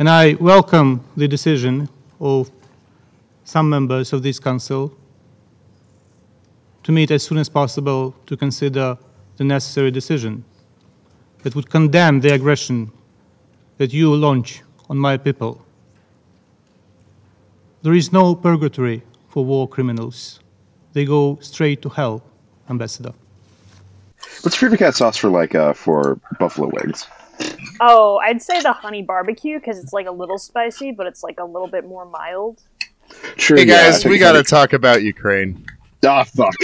And I welcome the decision of some members of this council to meet as soon as possible to consider the necessary decision that would condemn the aggression that you launch on my people. There is no purgatory for war criminals. They go straight to hell, Ambassador. What's favorite cat sauce for like uh for buffalo wings? Oh, I'd say the honey barbecue because it's like a little spicy, but it's like a little bit more mild. Sure. Hey yeah, guys, think we got to honey- talk about Ukraine. Ah, fuck.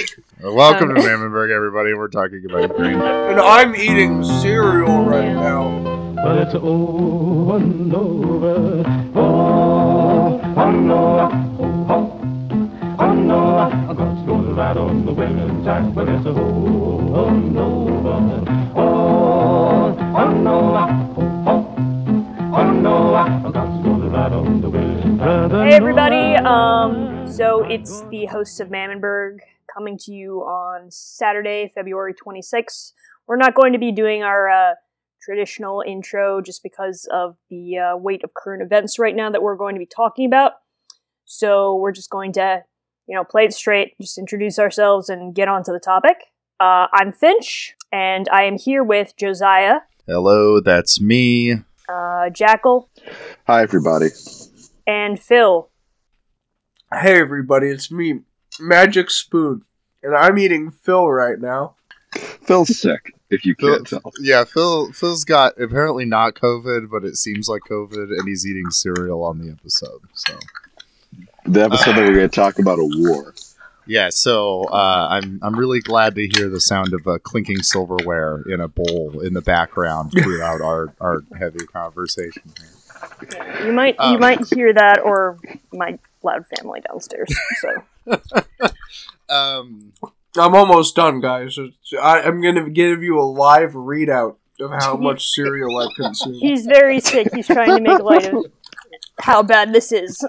Uh, Welcome Um, to Mammonburg, everybody. We're talking about Ukraine. And I'm eating cereal right now. But it's over and over. Oh, oh no, oh, oh. Oh no, a got's gonna ride on the women's jack, but it's a oh, oh Hey everybody, um, so it's the hosts of Mammonburg coming to you on Saturday, February 26th. We're not going to be doing our uh, traditional intro just because of the uh, weight of current events right now that we're going to be talking about. So we're just going to, you know, play it straight, just introduce ourselves and get on to the topic. Uh, I'm Finch, and I am here with Josiah, Hello, that's me. uh, Jackal, Hi, everybody. and Phil. Hey everybody, it's me, Magic Spoon, and I'm eating Phil right now. Phil's sick, if you Phil, can't tell. yeah, Phil. Phil's got apparently not COVID, but it seems like COVID, and he's eating cereal on the episode. So The episode that we're going to talk about a war. yeah, so uh, I'm I'm really glad to hear the sound of uh, clinking silverware in a bowl in the background throughout our our heavy conversation. Here. You might you Um, might hear that or my loud family downstairs. So Um, I'm almost done, guys. I, I'm gonna give you a live readout of how much cereal I've consumed. he's very sick. He's trying to make light of how bad this is.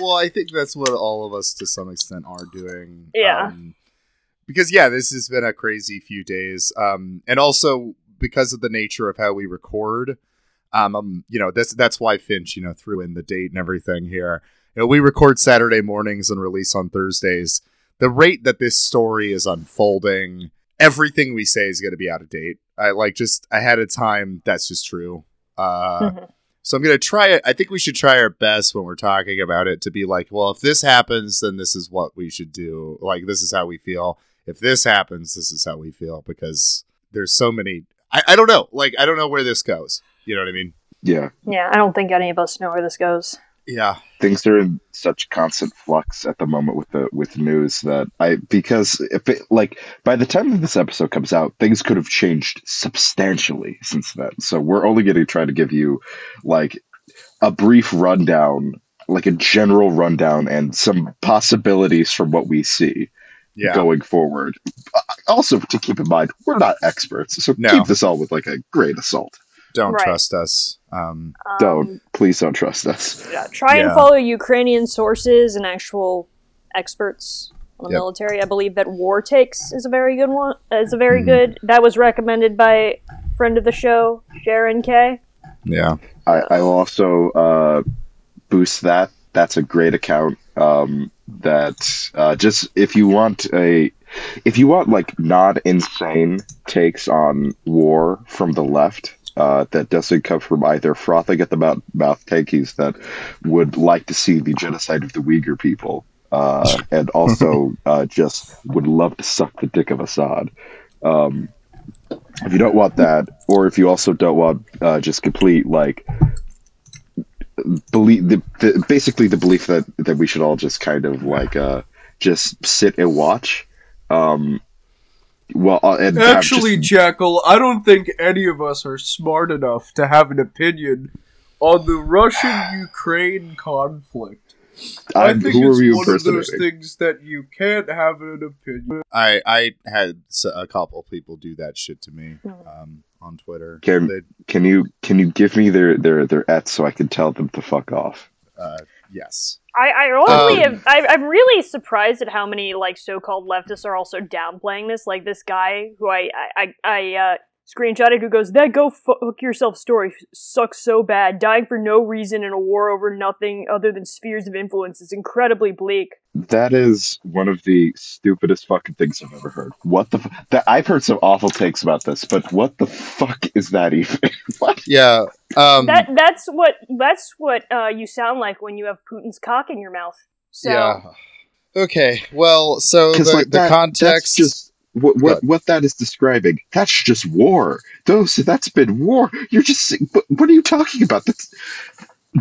Well, I think that's what all of us to some extent are doing. Yeah. Um, because yeah, this has been a crazy few days. Um, and also because of the nature of how we record, um, um, you know, that's that's why Finch, you know, threw in the date and everything here. You know, we record Saturday mornings and release on Thursdays. The rate that this story is unfolding, everything we say is going to be out of date. I like just ahead of time. That's just true. Uh, Mhm. so I'm gonna try it. I think we should try our best when we're talking about it to be like, well, if this happens, then this is what we should do. Like this is how we feel. If this happens, this is how we feel because there's so many. I, I don't know. Like I don't know where this goes. You know what I mean? Yeah. Yeah, I don't think any of us know where this goes. Yeah. Things are in such constant flux at the moment with the with news that I because if it like by the time that this episode comes out, things could have changed substantially since then. So we're only going to try to give you like a brief rundown, like a general rundown and some possibilities from what we see. Yeah. going forward. Uh, Also, to keep in mind, we're not experts, so No. keep this all with like a grain of salt. Don't Right. trust us. Um, Um, Don't please don't trust us. yeah, try and follow Ukrainian sources and actual experts on the Yep. military. I believe that War Takes is a very good one. Is a very Mhm. good. That was recommended by friend of the show, Sharon K. yeah. I, I will also uh, boost that. That's a great account. Um, that uh, just if you want a if you want like not insane takes on war from the left. Uh, that doesn't come from either frothing at the mouth, mouth tankies that would like to see the genocide of the Uyghur people, uh, and also uh, just would love to suck the dick of Assad. Um, if you don't want that, or if you also don't want uh, just complete like believe the, the basically the belief that that we should all just kind of like uh just sit and watch um well uh, and Actually, just- Jackal, I don't think any of us are smart enough to have an opinion on the Russian-Ukraine conflict. I I'm- think who it's are you one of those things that you can't have an opinion. I I had a couple people do that shit to me um, on Twitter. Can- They- can you can you give me their their their ets so I can tell them to fuck off uh, yes. I, I only Um, have, I, I'm really surprised at how many like so-called leftists are also downplaying this. Like this guy who I I I, I uh, screenshotted who goes, That go fuck yourself story sucks so bad. Dying for no reason in a war over nothing other than spheres of influence is incredibly bleak. That is one of the stupidest fucking things I've ever heard. What the? F- that I've heard some awful takes about this, but what the fuck is that even? what? Yeah. Um, that that's what that's what uh, you sound like when you have Putin's cock in your mouth. So Yeah. Okay. Well, so the, like the that, context. That's what Good. what what that is describing. That's just war. Those that's been war. You're just saying- what, what are you talking about? That's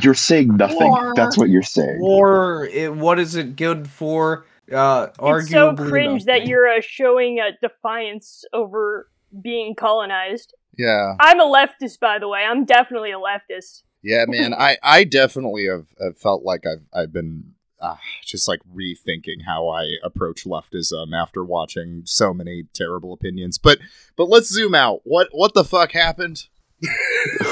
you're saying nothing. War. That's what you're saying. War. It, what is it good for? Uh, arguably it's so cringe that nothing. you're uh, showing a defiance over being colonized. yeah. I'm a leftist, by the way. I'm definitely a leftist. Yeah, man. I I definitely have, have felt like I've I've been uh, just like rethinking how I approach leftism after watching so many terrible opinions. But but let's zoom out. What what the fuck happened?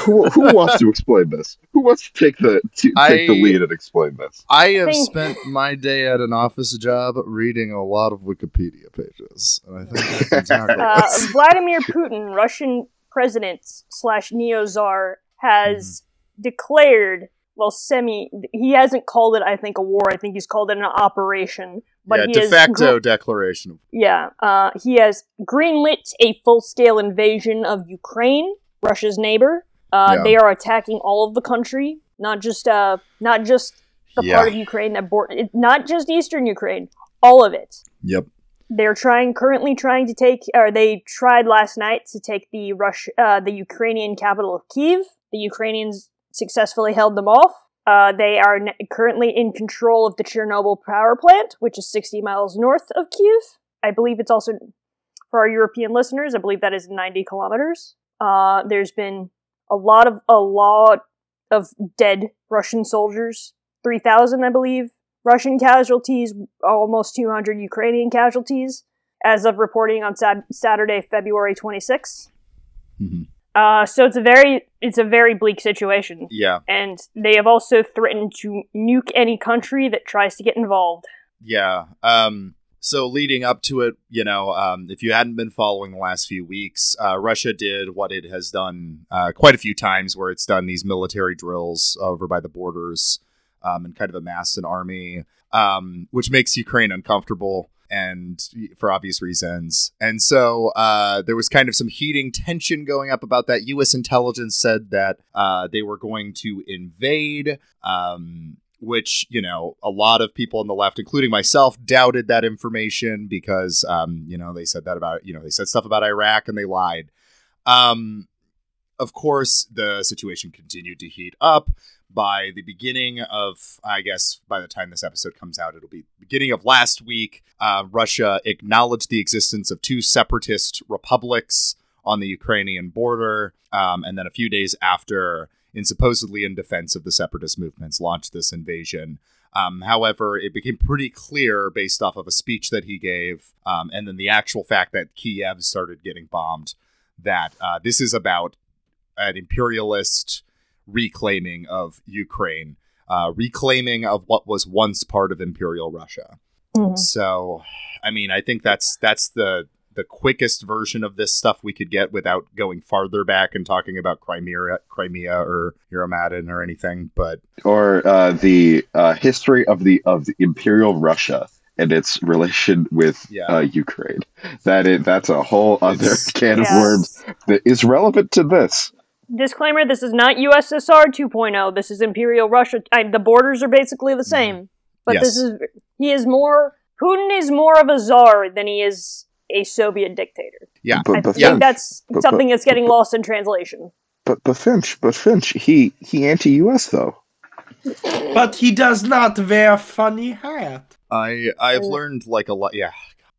who, who wants to explain this? Who wants to take the to take the lead and explain this? I have spent my day at an office job reading a lot of Wikipedia pages, and I think I Uh. Vladimir Putin, Russian president slash neo czar, has declared, well, semi. He hasn't called it, I think, a war. I think he's called it an operation. But yeah, he de facto gr- declaration. yeah, uh, he has greenlit a full-scale invasion of Ukraine, Russia's neighbor. Uh, Yeah. They are attacking all of the country, not just uh, not just the Yeah. part of Ukraine that bor- it, not just eastern Ukraine, all of it. Yep. They're trying currently trying to take, or they tried last night to take the Rush, uh, the Ukrainian capital of Kiev. The Ukrainians successfully held them off. Uh, they are n- currently in control of the Chernobyl power plant, which is 60 miles north of Kiev. I believe it's also for our European listeners. I believe that is 90 kilometers. Uh, there's been a lot of a lot of dead Russian soldiers, 3,000, I believe. Russian casualties, almost 200 Ukrainian casualties, as of reporting on Sat- Saturday, February 26th. Mhm. Uh, so it's a very it's a very bleak situation, Yeah. and they have also threatened to nuke any country that tries to get involved. Yeah. Um, so leading up to it, you know, um, if you hadn't been following the last few weeks, uh, Russia did what it has done uh, quite a few times, where it's done these military drills over by the borders um, and kind of amassed an army, um, which makes Ukraine uncomfortable and for obvious reasons. And so uh, there was kind of some heating tension going up about that. U.S. intelligence said that uh, they were going to invade. Um, which you know a lot of people on the left including myself doubted that information because um, you know they said that about you know they said stuff about iraq and they lied um, of course the situation continued to heat up by the beginning of i guess by the time this episode comes out it'll be beginning of last week uh, russia acknowledged the existence of two separatist republics on the ukrainian border um, and then a few days after in supposedly in defense of the separatist movements, launched this invasion. Um, however, it became pretty clear based off of a speech that he gave, um, and then the actual fact that Kiev started getting bombed, that uh, this is about an imperialist reclaiming of Ukraine, uh, reclaiming of what was once part of Imperial Russia. So, I mean, I think that's that's the the quickest version of this stuff we could get without going farther back and talking about Crimea, Crimea or Euromaidan or anything. But Or uh, the uh, history of the of the Imperial Russia and its relation with Yeah. uh, Ukraine. That is that's a whole other It's- can of worms that is relevant to this. Disclaimer: This is not USSR 2.0. oh. This is Imperial Russia. I, the borders are basically the same, but Yes. this is he is more Putin is more of a czar than he is a Soviet dictator. yeah, But, I but, think Finch, that's but- something but- that's getting lost in translation. but but Finch, but Finch, he he anti-U.S. though. But he does not wear funny hat. I I've Uh, learned like a lot. Yeah,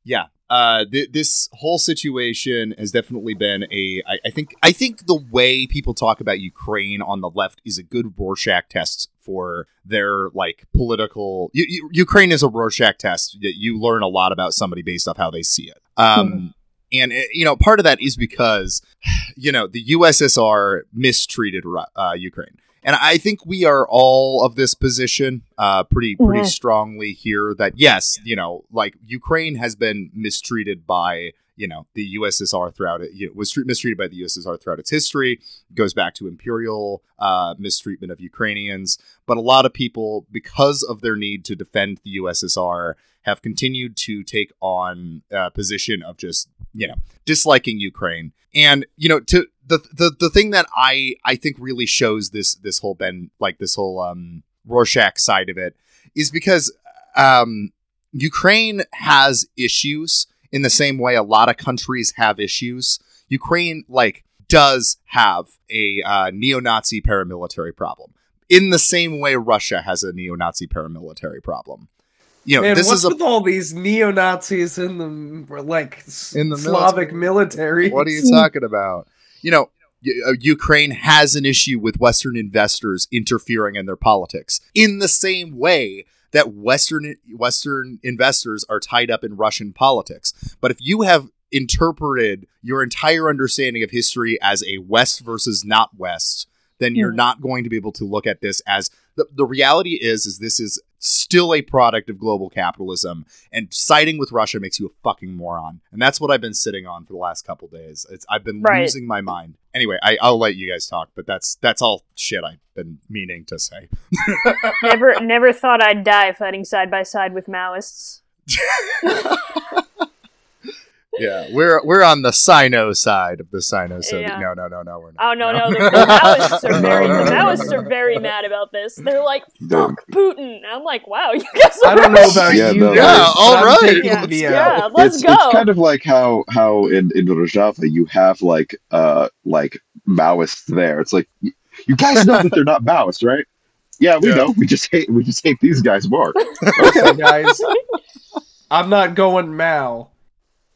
yeah. Uh, th- this whole situation has definitely been a. I, I think I think the way people talk about Ukraine on the left is a good Rorschach test for their like political. Ukraine is a Rorschach test that you learn a lot about somebody based off how they see it. Um, and uh, you know, part of that is because you know the USSR mistreated uh, Ukraine. And I think we are all of this position uh, pretty pretty strongly here that yes, you know, like Ukraine has been mistreated by you know the USSR throughout it you know, was mistreated by the USSR throughout its history. It goes back to imperial uh, mistreatment of Ukrainians, but a lot of people, because of their need to defend the USSR, have continued to take on a position of just you know disliking Ukraine. And you know to the the the thing that I I think really shows this this whole Ben like this whole um Rorschach side of it is because um Ukraine has issues in the same way a lot of countries have issues. Ukraine, like, does have a uh, neo-Nazi paramilitary problem in the same way Russia has a neo-Nazi paramilitary problem. You know, Man, this what's is a with all these neo Nazis in the like In the Slavic military? What are you talking about? You know, uh, Ukraine has an issue with Western investors interfering in their politics in the same way that Western Western investors are tied up in Russian politics. But if you have interpreted your entire understanding of history as a West versus not West, then you're Hmm. not going to be able to look at this as the, the reality is is this is still a product of global capitalism and siding with Russia makes you a fucking moron. And that's what I've been sitting on for the last couple days. It's I've been Right. losing my mind. Anyway, I, I'll let you guys talk, but that's that's all shit I've been meaning to say. never, never thought I'd die fighting side by side with Maoists. Yeah, we're we're on the Sino side of the Sino. So Yeah. no, no, no, no, we're not. Oh no, no, the, the Maoists are very, the Maoists are very mad about this. They're like, "Fuck Putin." I'm like, "Wow, you guys." Are I don't know about Yeah, you. no, Yeah, all right. all I'm right. taking Yeah, the yeah, L. let's it's, go. it's kind of like how how in in Rojava you have like uh like Maoists there. It's like you guys know that they're not Maoists, right? Yeah, we Yeah. know. We just hate we just hate these guys more. Okay, guys. I'm not going Mao.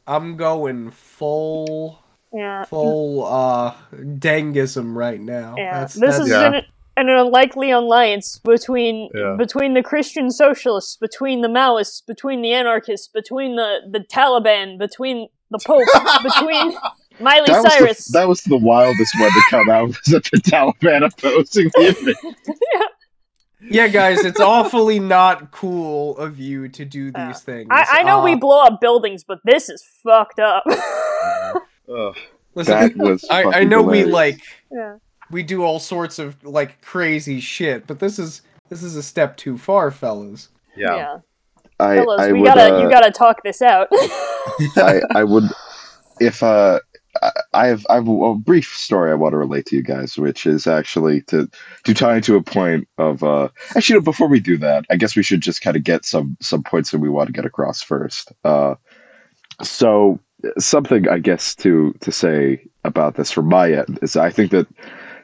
I'm going full yeah, full uh Dengism right now. yeah. That's, this that's, is Yeah. an, an unlikely alliance between Yeah. between the Christian socialists, between the Maoists, between the anarchists, between the the Taliban, between the Pope, between Miley That was, Cyrus. the, that was the wildest one to come out was the Taliban opposing the invasion. Yeah, guys, it's awfully not cool of you to do these Yeah. things. I, I know we Uh, blow up buildings, but this is fucked up. Ugh. listen, That was. I, I fucking know we like yeah. we do all sorts of like crazy shit, but this is this is a step too far, fellas. Yeah. I, Fellas, I we would, gotta uh, you gotta talk this out. I, I would if uh I- have I have a, brief story I want to relate to you guys, which is actually to to tie into a point of uh actually no, before we do that, I guess we should just kind of get some some points that we want to get across first. Uh so something I guess to to say about this from my end is I think that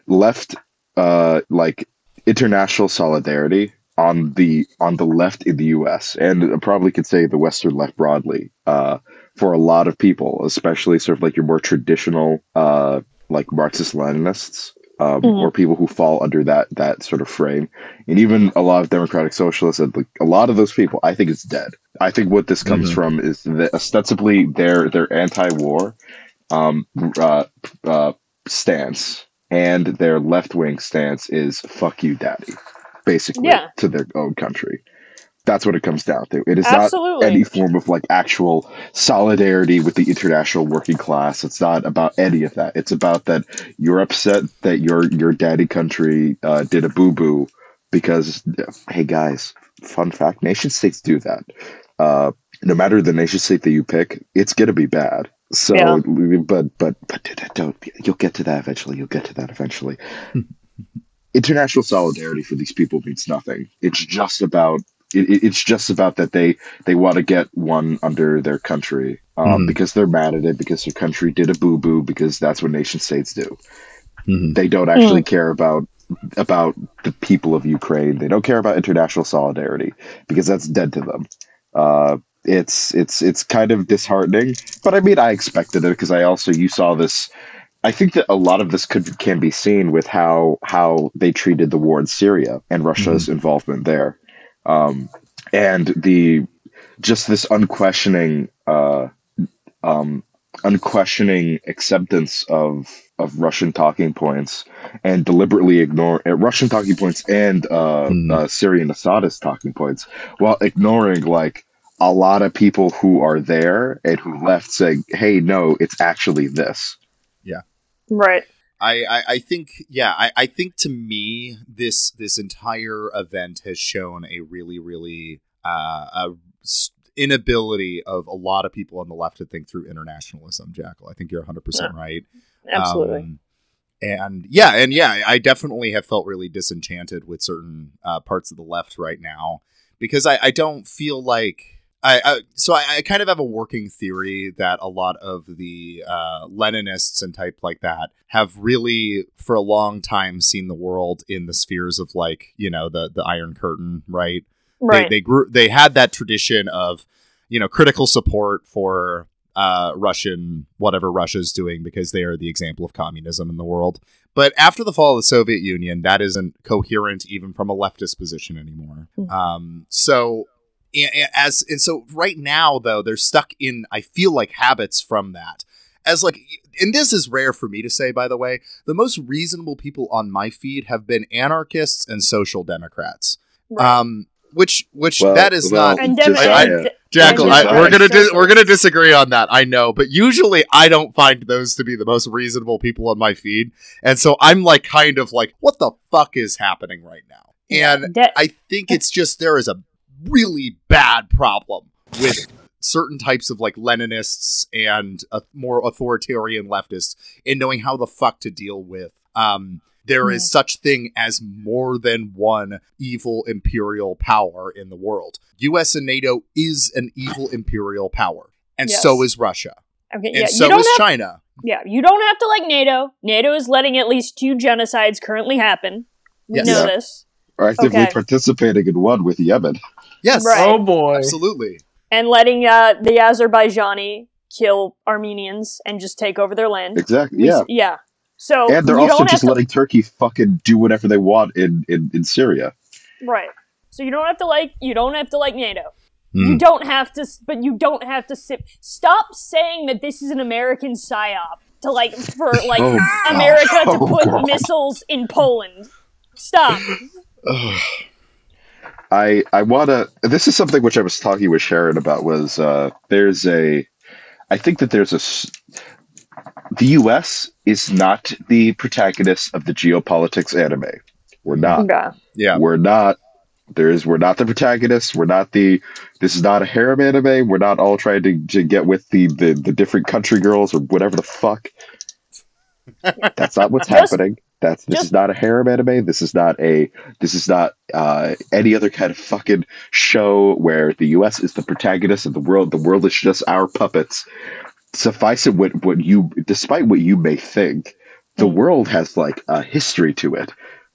left uh like international solidarity on the on the left in the US and probably could say the western left broadly uh for a lot of people, especially sort of like your more traditional, uh, like Marxist Leninists, um, Mhm. or people who fall under that that sort of frame, and even a lot of democratic socialists. And like a lot of those people, I think, it's dead. I think what this comes Mhm. from is that ostensibly their their anti-war um, uh, uh, stance and their left wing stance is "fuck you, daddy," basically Yeah. to their own country. That's what it comes down to. It is Absolutely. not any form of like actual solidarity with the international working class. It's not about any of that. It's about that you're upset that your your daddy country uh, did a boo boo because hey guys, fun fact: nation states do that. Uh, no matter the nation state that you pick, it's gonna be bad. So, Yeah. but but but don't you'll get to that eventually. You'll get to that eventually. International solidarity for these people means nothing. It's just about it, it- it's just about that they they want to get one under their country um, Mhm. because they're mad at it because their country did a boo boo because that's what nation states do. Mhm. They don't actually care about about the people of Ukraine. They don't care about international solidarity because that's dead to them. Uh, it's it's it's kind of disheartening, but I mean I expected it because I also you saw this. I think that a lot of this could can be seen with how how they treated the war in Syria and Russia's involvement there, um, and the just this unquestioning uh, um, unquestioning acceptance of of Russian talking points and deliberately ignore uh, Russian talking points and uh, Hmm. uh, Syrian Assadist talking points while ignoring like a lot of people who are there and who left saying, "Hey, no, it's actually this." Yeah. Right. I, I, I think yeah I, I think to me this this entire event has shown a really really uh, a inability of a lot of people on the left to think through internationalism Jackal. I think you're 100% right. Absolutely. Um, and yeah, and yeah, I definitely have felt really disenchanted with certain uh, parts of the left right now because I, I don't feel like I, I so I, I kind of have a working theory that a lot of the uh, Leninists and type like that have really for a long time seen the world in the spheres of like you know the the Iron Curtain, right? right. They they grew they had that tradition of you know critical support for uh, Russian whatever Russia's doing because they are the example of communism in the world. But after the fall of the Soviet Union, that isn't coherent even from a leftist position anymore. Hmm. Um, so a- a- as and so right now though they're stuck in I feel like habits from that as like and this is rare for me to say by the way the most reasonable people on my feed have been anarchists and social democrats right. um which which Well, that is well, not and just- Dem- I- and- Jackal, and I, we're gonna dis- we're gonna disagree on that. I know, but usually I don't find those to be the most reasonable people on my feed, and so I'm like kind of like, what the fuck is happening right now? And De- I think it's just there is a really bad problem with certain types of like Leninists and uh, more authoritarian leftists in knowing how the fuck to deal with. Um, there is such thing as more than one evil imperial power in the world. U.S. and NATO is an evil imperial power, and Yes. so is Russia, okay, and yeah, so is have, China. yeah, you don't have to like NATO. NATO is letting at least two genocides currently happen. We Yes. know Yeah. this. Or actively Okay. participating in one with Yemen. Yes, Right. Oh boy. absolutely. And letting uh, the Azerbaijani kill Armenians and just take over their land. Exactly. We- Yeah. Yeah. So And they're also just have to, letting Turkey fucking do whatever they want in, in, in Syria. right. So you don't have to like you don't have to like NATO. Hmm. You don't have to, s- but you don't have to sit. Stop saying that this is an American psyop to like for like Oh, God. America to Oh, put God. missiles in Poland. Stop. Ugh. I I wanna. This is something which I was talking with Sharon about. Was uh, there's a, I think that there's a, s- the U.S. is not the protagonist of the geopolitics anime. We're not. Okay. yeah, We're not. There's we're not the protagonists. We're not the. This is not a harem anime. We're not all trying to, to get with the, the the different country girls or whatever the fuck. That's not what's Just- happening. That's this just- is not a harem anime. This is not a. This is not uh, any other kind of fucking show where the U.S. is the protagonist of the world. The world is just our puppets. Suffice it what what you, despite what you may think, the Mm. world has like a history to it.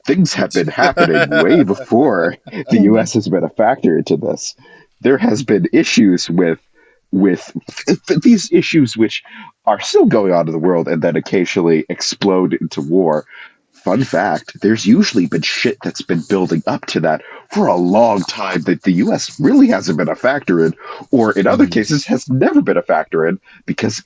Things have been happening way before the U.S. has been a factor into this. There has been issues with with these issues which are still going on in the world and then occasionally explode into war. Fun fact: There's usually been shit that's been building up to that for a long time that the U.S. really hasn't been a factor in, or in other Mhm. cases has never been a factor in because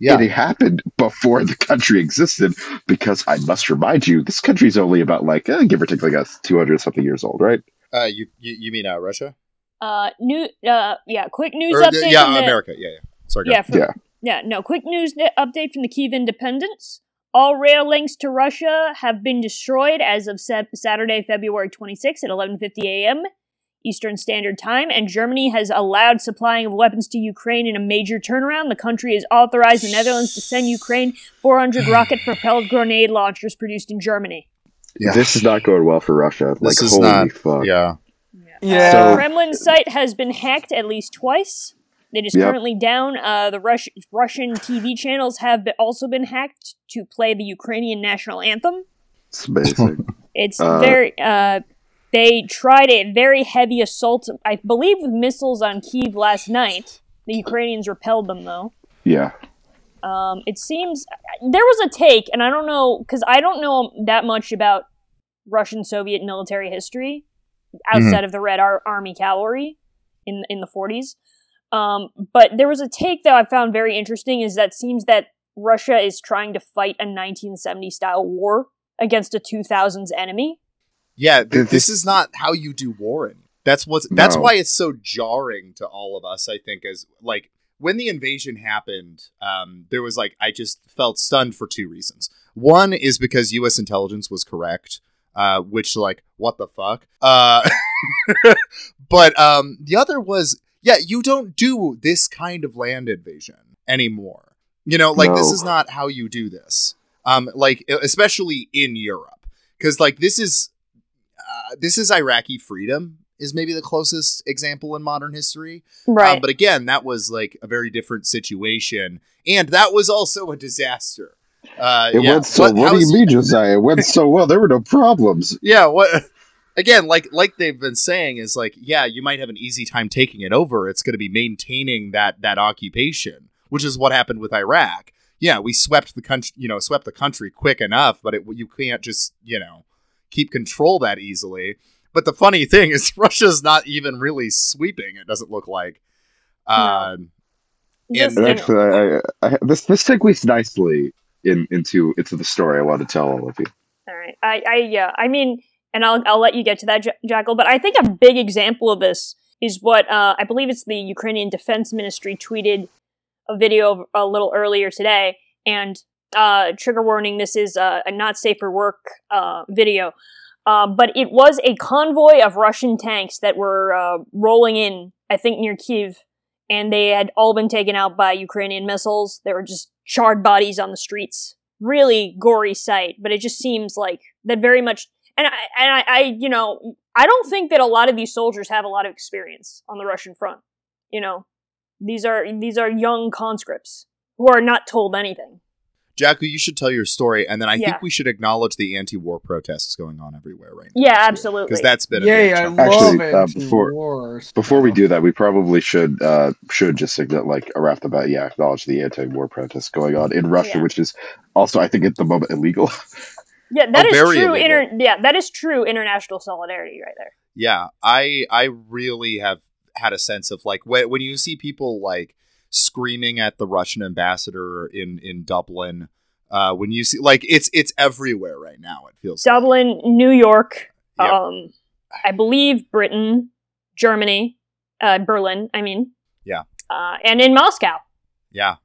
yeah. it happened before the country existed. Because I must remind you, this country is only about like eh, give or take like a two hundred something years old, right? Uh, you, you you mean uh, Russia? Uh, new. Uh, yeah. Quick news Or, update. yeah, from the, America. Yeah, yeah. Sorry. Yeah, from, Yeah. yeah. No, quick news update from the Kiev Independent. All rail links to Russia have been destroyed as of Sat- Saturday, February 26 at 11:50 a.m. Eastern Standard Time, and Germany has allowed supplying of weapons to Ukraine in a major turnaround. The country has authorized the Netherlands to send Ukraine 400 rocket-propelled grenade launchers produced in Germany. Yeah. This is not going well for Russia. This like is holy not- fuck. Yeah. Yeah. So- Kremlin site has been hacked at least twice. It is Yep. currently down. Uh, the Rus- Russian TV channels have be- also been hacked to play the Ukrainian national anthem. It's amazing. It's Uh, very. Uh, they tried a very heavy assault, I believe, with missiles on Kiev last night. The Ukrainians repelled them, though. yeah. Um, it seems there was a take, and I don't know because I don't know that much about Russian Soviet military history outside of the Red Ar- Army cavalry in in the 40s. Um, but there was a take that I found very interesting is that seems that Russia is trying to fight a 1970 style war against a 2000s enemy. Yeah. th- Th- this is not how you do war. In. That's what's that's No. why it's so jarring to all of us. I think as like when the invasion happened, um, there was like I just felt stunned for two reasons. One is because U.S. intelligence was correct, uh, which like what the fuck. Uh, but um, the other was yeah, you don't do this kind of land invasion anymore. You know, like this is not how you do this. Um, like especially in Europe, because like this is uh, this is Iraqi freedom is maybe the closest example in modern history. Right. Um, but again, that was like a very different situation, and that was also a disaster. Uh, It yeah. went so. What, do you mean, Josiah? It went so well. There were no problems. Yeah. What? Again, like like they've been saying, is like yeah, you might have an easy time taking it over. It's going to be maintaining that that occupation, which is what happened with Iraq. Yeah, we swept the country, you know, swept the country quick enough, but it, you can't just you know keep control that easily. But the funny thing is, Russia's not even really sweeping. It doesn't look like. Uh, Just, And you actually, I, I, I, this this segues nicely in into into the story I want to tell all of you. All right. I, I, yeah. I mean, and I'll, I'll let you get to that, Jackal. But I think a big example of this is what uh, I believe it's the Ukrainian Defense Ministry tweeted a video a little earlier today. And uh, trigger warning: this is uh, a not safe for work uh, video. Uh, but it was a convoy of Russian tanks that were uh, rolling in, I think, near Kiev, and they had all been taken out by Ukrainian missiles. There were just charred bodies on the streets. Really gory sight, but it just seems like that very much. And I, and I, I, you know, I don't think that a lot of these soldiers have a lot of experience on the Russian front. You know, these are these are young conscripts who are not told anything. Jackal, you should tell your story, and then I Yeah. think we should acknowledge the anti-war protests going on everywhere right now. Yeah, absolutely. because that's been a Yay, big I chunk. love Actually, uh, before- war. Before we do that, we probably should uh, should just signal like right off the bat, yeah, acknowledge the anti-war protests going on in Russia, Yeah. which is also, I think, at the moment illegal. yeah, that Oh, is true. Inter- yeah, that is true international solidarity right there. Yeah, I I really have had a sense of like when when you see people like screaming at the Russian ambassador in in Dublin. Uh, when you see like it's it's everywhere right now. It feels like. Dublin, New York, Yep. um, I believe Britain, Germany, uh, Berlin. I mean, Yeah. uh, and in Moscow. Yeah.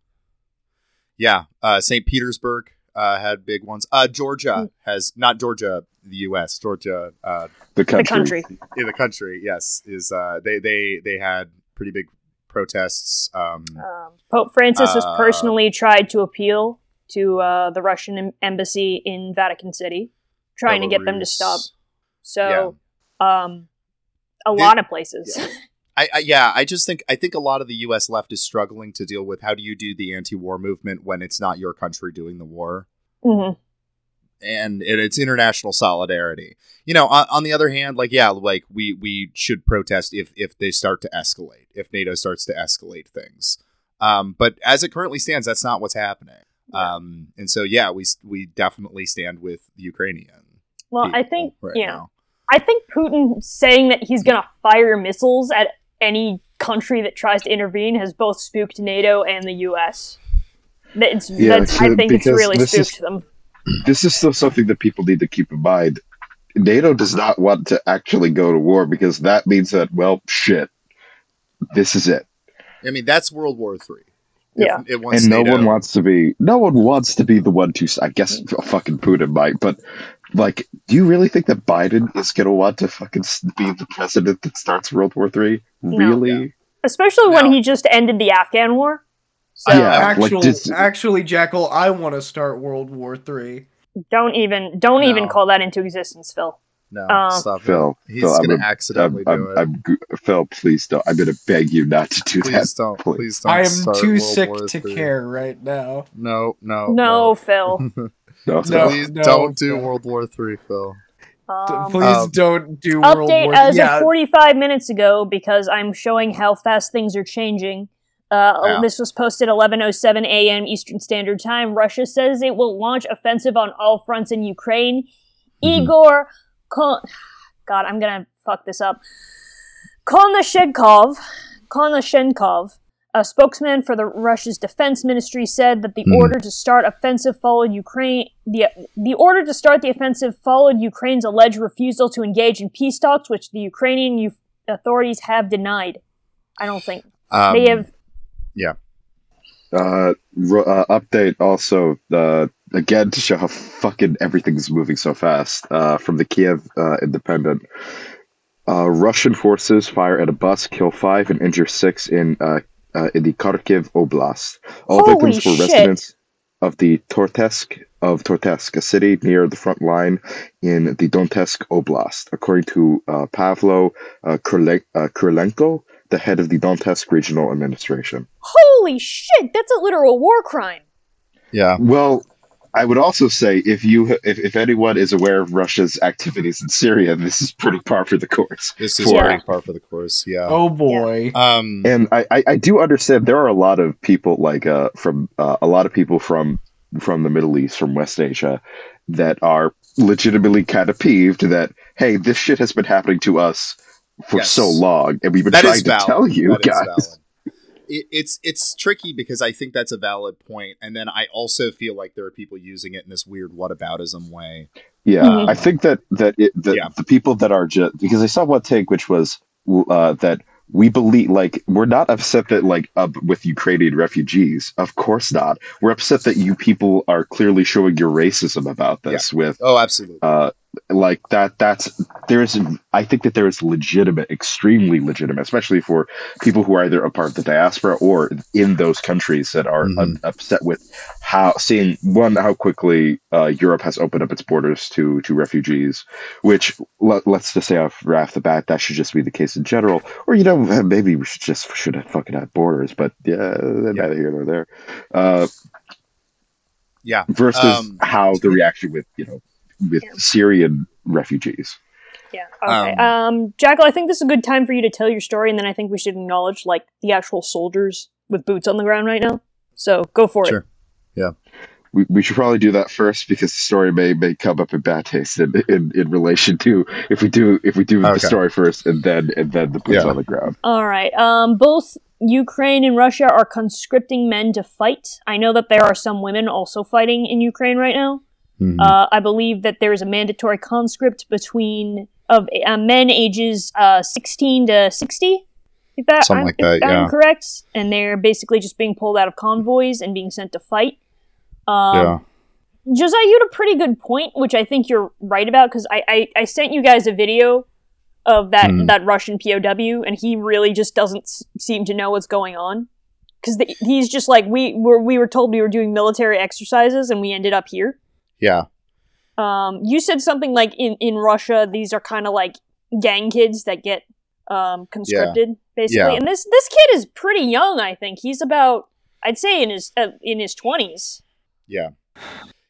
Yeah. Uh, St. Petersburg uh, had big ones. Uh. Georgia has not Georgia, the U.S. Georgia, uh, The country. The country. in the country. Yes, is uh, they they they had pretty big protests. Um, Um, Pope Francis has Uh, personally tried to appeal to uh, the Russian em- embassy in Vatican City, trying to get them to stop. So, um, a lot of places. yeah. I, I yeah, I just think I think a lot of the U.S. left is struggling to deal with how do you do the anti-war movement when it's not your country doing the war, Mhm. and, and it's international solidarity. You know, on, on the other hand, like yeah, like we we should protest if if they start to escalate, if NATO starts to escalate things. Um, but as it currently stands, that's not what's happening. Um, and so yeah, we we definitely stand with the Ukrainian. Well, I think right you know, now. I think Putin saying that he's going to fire missiles at any country that tries to intervene has both spooked NATO and the U.S. That's, Yeah, that's, I think it's really this is- spooked them. This is still something that people need to keep in mind. NATO does not want to actually go to war because that means that, well, shit, this is it. I mean, that's World War Three. Yeah. it wants and no NATO- one wants to be no one wants to be the one to i guess fucking putin might but like do you really think that biden is gonna want to fucking be the president that starts world war three No. really Especially when No. he just ended the Afghan war. So Yeah, like actually, actually, Jackal, I want to start World War Three. don't even don't even call that into existence, Phil. No, Uh, stop Phil, it. He's Phil, I'm gonna a- accidentally I'm, do I'm, it. I'm, phil please don't i'm gonna beg you not to do please that don't. please. Please don't. I am start too World sick War to III. care right now. No, no, No, Phil. no, No. Please no, don't do no. World War Three, Phil. Um, Please Um, don't do World update War. as yeah, of 45 minutes ago because I'm showing how fast things are changing. Uh, Yeah. This was posted 11:07 a.m. Eastern Standard Time. Russia says it will launch offensive on all fronts in Ukraine. Mhm. Igor, Kon- God, I'm gonna fuck this up. Konashenkov, Konashenkov, a spokesman for the Russia's defense ministry, said that the Mhm. order to start offensive followed Ukraine. The the order to start the offensive followed Ukraine's alleged refusal to engage in peace talks, which the Ukrainian Eu- authorities have denied. I don't think Um, they have. Uh, ro- uh, update also uh, again to show how fucking everything's moving so fast. Uh, from the Kiev uh, Independent, uh, Russian forces fire at a bus, kill five, and injure six in uh, in the Kharkiv Oblast. All Holy victims were shit. residents of the Toretsk of Toretsk, a city near the front line in the Donetsk Oblast, according to uh, Pavlo uh, Kurle- uh, the head of the Donetsk Regional Administration. Holy shit! That's a literal war crime. yeah. Well, I would also say if you if, if anyone is aware of Russia's activities in Syria, this is pretty par for the course. This is For- very par for the course. Yeah. Oh boy. Um. And I, I, I do understand there are a lot of people like uh from uh, a lot of people from from the Middle East, from West Asia, that are legitimately kind of peeved that hey, this shit has been happening to us for Yes. so long, and we've been That trying to tell you That is guys. Valid. It, it's it's tricky because I think that's a valid point, and then I also feel like there are people using it in this weird whataboutism way. Yeah, Mhm. I think that that it, the, Yeah. the people that are just because I saw one take which was uh, that we believe like we're not upset that like up with Ukrainian refugees. Of course not. We're upset that you people are clearly showing your racism about this with Oh, absolutely. uh like that that's there's i think that there is legitimate extremely legitimate especially for people who are either a part of the diaspora or in those countries that are Mhm. un- upset with how seeing one how quickly uh, europe has opened up its borders to to refugees which let, let's just say off right off the bat that should just be the case in general or you know maybe we should just should have fucking have borders but yeah neither here nor there uh Yeah. versus Um, how the reaction with you know with Yeah. Syrian refugees. Yeah. Okay. Um, Um, Jackal, I think this is a good time for you to tell your story, and then I think we should acknowledge like the actual soldiers with boots on the ground right now. So go for it. Sure. it. We, we should probably do that first because the story may, may come up in bad taste in, in, in relation to if we do if we do Okay. the story first and then and then the boots Yeah. on the ground. All right. Um, both Ukraine and Russia are conscripting men to fight. I know that there are some women also fighting in Ukraine right now. Mhm. Uh, I believe that there is a mandatory conscript between of uh, men ages uh, 16 to 60. If that, Something I'm, like that, if I'm yeah. correct. And they're basically just being pulled out of convoys and being sent to fight. Um, yeah. Josiah, you had a pretty good point, which I think you're right about because I, I, I sent you guys a video of that Mhm. that Russian POW, and he really just doesn't s- seem to know what's going on because he's just like we were we were told we were doing military exercises and we ended up here. Yeah. Um, you said something like in in Russia these are kind of like gang kids that get um, conscripted basically, Yeah. and this this kid is pretty young. I think he's about I'd say in his uh, in his twenties. Yeah.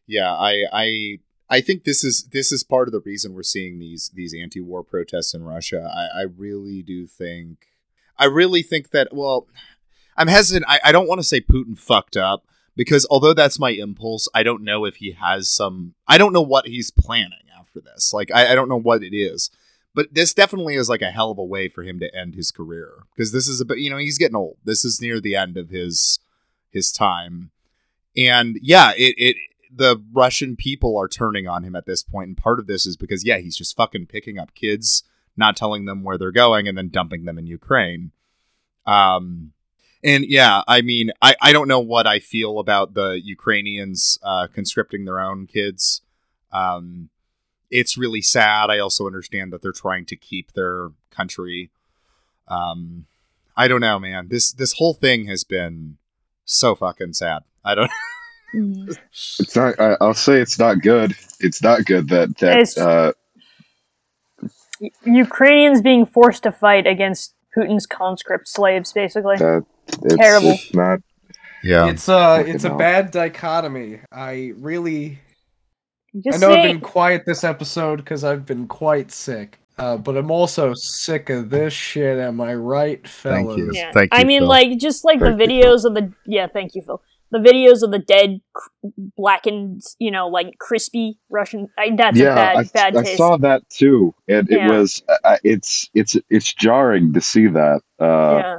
Yeah. I I I think this is this is part of the reason we're seeing these these anti-war protests in Russia. I, I really do think I really think that well I'm hesitant. I, I don't want to say Putin fucked up because although that's my impulse, I don't know if he has some I don't know what he's planning after this. Like I, I don't know what it is. But this definitely is like a hell of a way for him to end his career. Because this is a you know, he's getting old. This is near the end of his his time. And yeah, it, it the Russian people are turning on him at this point, and part of this is because yeah, he's just fucking picking up kids, not telling them where they're going, and then dumping them in Ukraine. Um, and yeah, I mean, I I don't know what I feel about the Ukrainians uh, conscripting their own kids. Um, it's really sad. I also understand that they're trying to keep their country. Um, I don't know, man. This this whole thing has been so fucking sad. I don't. It's not. I, I'll say it's not good. It's not good that It's- that uh, Ukrainians being forced to fight against Putin's conscript slaves, basically. that it's, Terrible. It's not. Yeah. It's uh Fucking it's a bad dichotomy. I really Just I know I've been quiet this episode because I've been quite sick. Uh, but I'm also sick of this shit. Am I right, fellas? Thank you. Yeah. Thank you I mean, Phil. like just like the Thank you, videos of the yeah, thank you, Phil. The videos of the dead, cr- blackened, you know, like crispy Russian. I, that's a yeah, bad, I, bad I taste. saw that too, and Yeah. it was. Uh, it's it's it's jarring to see that. Uh, yeah.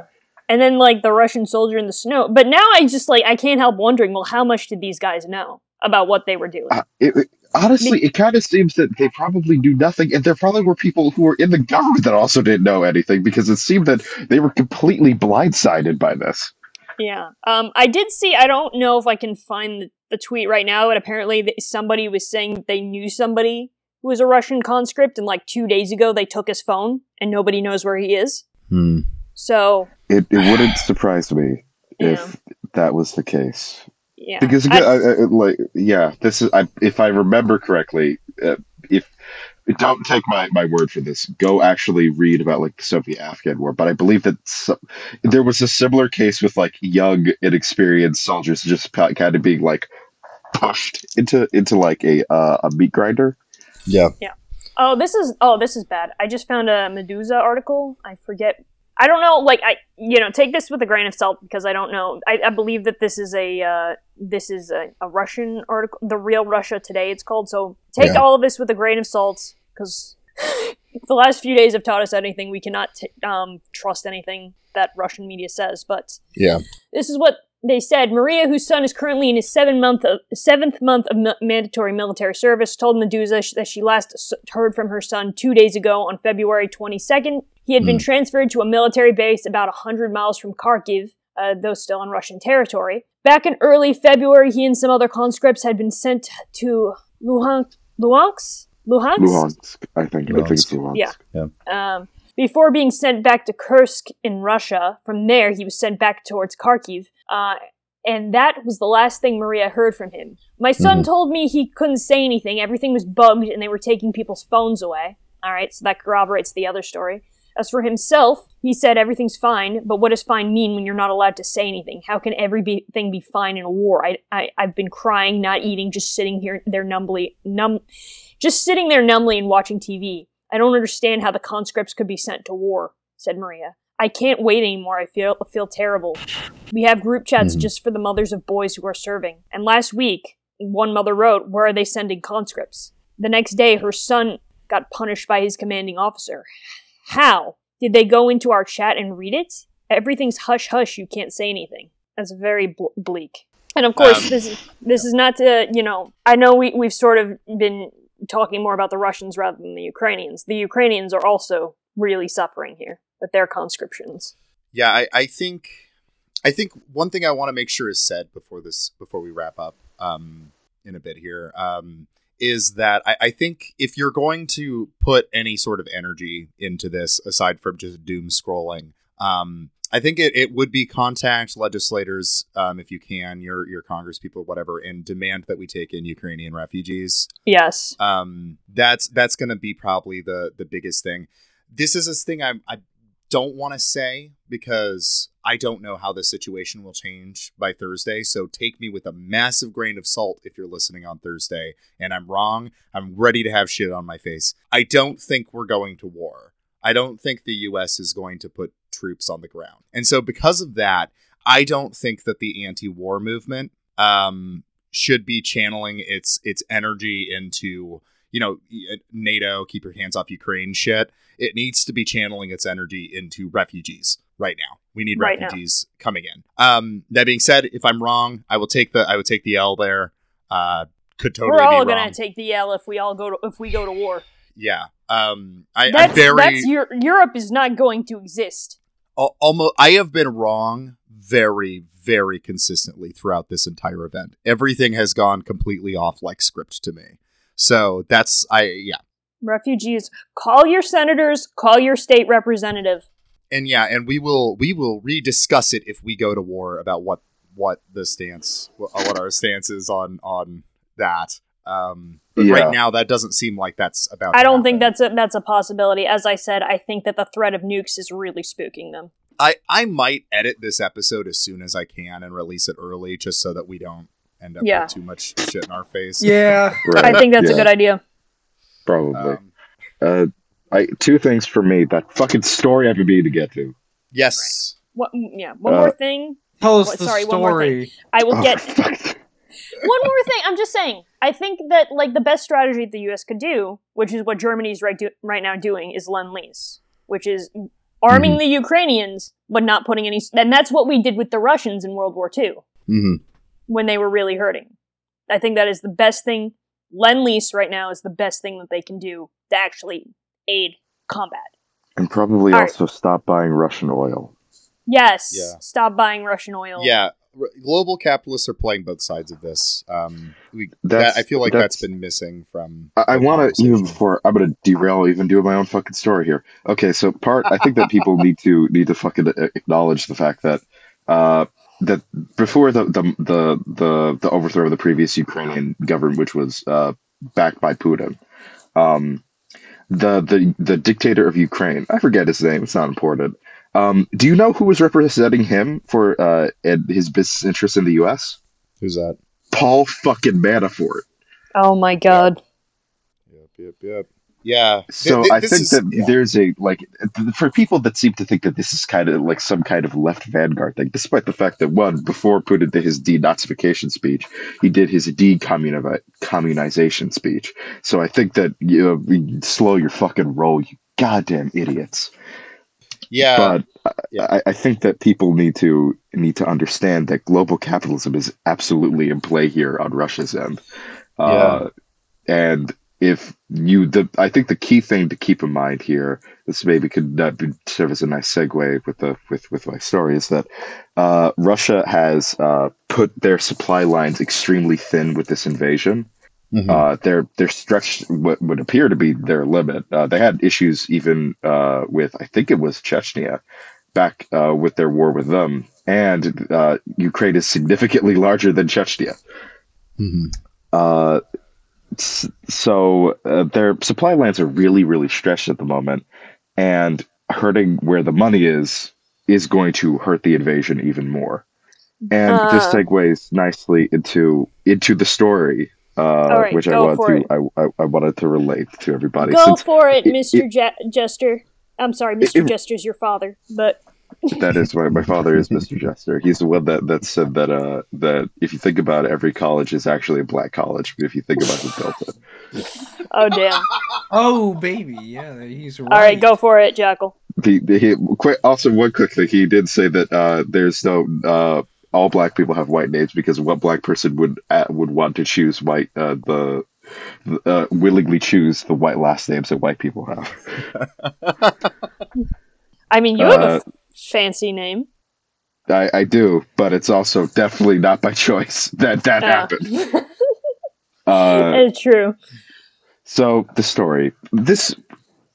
And then like the Russian soldier in the snow. But now I just like I can't help wondering. Well, how much did these guys know about what they were doing? Uh, it, it- honestly, it kind of seems that they probably knew nothing, and there probably were people who were in the government that also didn't know anything because it seemed that they were completely blindsided by this. Yeah. Um, I did see. I don't know if I can find the, the tweet right now, but apparently th- somebody was saying they knew somebody who was a Russian conscript, and like two days ago they took his phone, and nobody knows where he is. Hmm. So It it wouldn't surprise me Yeah. if that was the case. yeah, because I- again, I, I, like yeah, this is I, if I remember correctly, uh, if don't take my, my word for this, go actually read about like the Soviet Afghan war. But I believe that so, there was a similar case with like young, inexperienced soldiers just pa- kind of being like pushed into into like a uh, a meat grinder. Yeah. Yeah. Oh, this is oh, this is bad. I just found a Meduza article. I forget. I don't know. Like I, you know, take this with a grain of salt because I don't know. I, I believe that this is a uh, this is a, a Russian article, the real Russia Today. It's called. So take Yeah. all of this with a grain of salt because the last few days have taught us anything. We cannot t- um, trust anything that Russian media says. But Yeah. this is what they said. Maria, whose son is currently in his seven month of, seventh month of ma- mandatory military service, told Meduza sh- that she last s- heard from her son two days ago on February 22nd. He had been transferred to a military base about 100 miles from Kharkiv, uh, though still on Russian territory. Back in early February, he and some other conscripts had been sent to Luhansk. Luhansk? Luhansk? Luhansk, I think. I think it's Luhansk. Luhansk. Yeah. Um, before being sent back to Kursk in Russia, from there he was sent back towards Kharkiv, uh, and that was the last thing Maria heard from him. My son told me he couldn't say anything; everything was bugged, and they were taking people's phones away. All right, so that corroborates the other story. As for himself, he said everything's fine, but what does fine mean when you're not allowed to say anything? How can everything be fine in a war? I, I, I've been crying, not eating, just sitting here there numbly, numb, just sitting there numbly and watching TV. I don't understand how the conscripts could be sent to war, said Maria. I can't wait anymore. I feel feel terrible. We have group chats just for the mothers of boys who are serving. And last week, one mother wrote, "Where are they sending conscripts?" The next day, her son got punished by his commanding officer. How? Did they go into our chat and read it? Everything's hush hush. You can't say anything. That's very bl- bleak. And of course, Um, this is this is not to you know. I know we we've sort of been talking more about the Russians rather than the Ukrainians. The Ukrainians are also really suffering here with their conscriptions. Yeah, I, I think I think one thing I want to make sure is said before this before we wrap up um, in a bit here um, is that I, I think if you're going to put any sort of energy into this aside from just doom scrolling, um, I think it, it would be contact legislators um, if you can, your your Congress people, whatever, and demand that we take in Ukrainian refugees. Yes. um that's that's gonna be probably the the biggest thing. This is this thing i i don't want to say because i don't know how the situation will change by thursday so take me with a massive grain of salt if you're listening on thursday and i'm wrong. I'm ready to have shit on my face. I don't think we're going to war. I don't think the us is going to put troops on the ground and so because of that i don't think that the anti-war movement um should be channeling its its energy into you know NATO keep your hands off Ukraine shit. It needs to be channeling its energy into refugees right now. We need Right now. refugees coming in. Um, that being said, if I'm wrong, I will take the I would take the L there. Uh, could totally We're all gonna take the L if we all go to if we go to war. yeah. Um, I, That's very that's your Europe is not going to exist. Almost I have been wrong very very consistently throughout this entire event. Everything has gone completely off like script to me. So that's I yeah. Refugees, call your senators, call your state representative. and yeah, and we will we will rediscuss it if we go to war about what what the stance what, what our stance is on on that. Um, but Yeah. right now, that doesn't seem like that's about. I don't think that's a that's a possibility. As I said, I think that the threat of nukes is really spooking them. I I might edit this episode as soon as I can and release it early, just so that we don't end up Yeah. with too much shit in our face. Yeah. Right. I think that's yeah, a good idea. Probably. Um, Uh, I two things for me. That fucking story I've been meaning to get to. yes. What, yeah, one Uh, more thing. Tell us What- the sorry, one more story. I will Oh, get fuck. One more thing. I'm just saying. I think that like the best strategy the U.S. could do, which is what Germany's right do- right now doing, is lend lease, which is arming the Ukrainians but not putting any. And that's what we did with the Russians in World War II hmm when they were really hurting. I think that is the best thing Lend lease right now is the best thing that they can do to actually aid combat. And probably All right. also stop buying Russian oil. Yes, Yeah. stop buying Russian oil. Yeah, r- global capitalists are playing both sides of this. Um, we, that, I feel like that's- that's been missing from. I, I want to even before I'm going to derail, even do my own fucking story here. Okay, so part I think that people need to need to fucking acknowledge the fact that uh, that before the, the the the the overthrow of the previous Ukrainian government, which was uh, backed by Putin, um, the the the dictator of Ukraine, I forget his name. It's not important. Um, do you know who was representing him for uh, and his business interests in the U.S.? Who's that? Paul fucking Manafort. Oh my god. Yep, yep, yep. Yeah. So Th- th- I think is- that yeah. there's a like th- for people that seem to think that this is kind of like some kind of left vanguard thing, despite the fact that one before Putin did his denazification speech, he did his decommunization speech. So I think that you know, you slow your fucking roll, you goddamn idiots. Yeah. but yeah. I, I think that people need to need to understand that global capitalism is absolutely in play here on Russia's end. Uh, and if you, the I think the key thing to keep in mind here, this maybe could uh, serve as a nice segue with the with with my story, is that uh, Russia has uh, put their supply lines extremely thin with this invasion. Mhm. Uh, they're they're stretched what would appear to be their limit. Uh, they had issues even uh, with I think it was Chechnya back uh, with their war with them, and uh, Ukraine is significantly larger than Chechnya. Mhm. Uh, so uh, their supply lines are really really stretched at the moment, and hurting where the money is is going to hurt the invasion even more. And this segues nicely into into the story, uh, right, which I go wanted to. I, I, I wanted to relate to everybody. Go since for it, it- Mr. Je- Jester. I'm sorry, Mr. it- Jester's your father, but that is why my father is Mr. Jester. He's the one that, that said that uh that if you think about it, every college is actually a black college. If you think about who built it, oh damn. Oh, baby, yeah, he's right. All right, go for it, Jackal. the, the he, quick, also one quick thing he did say that uh there's no uh all black people have white names because what black person would uh, would want to choose white uh the uh, willingly choose the white last names that white people have. I mean, you have a Uh, fancy name. I, I do, but it's also definitely not by choice that that Oh. happened. Uh, it's true. So the story, this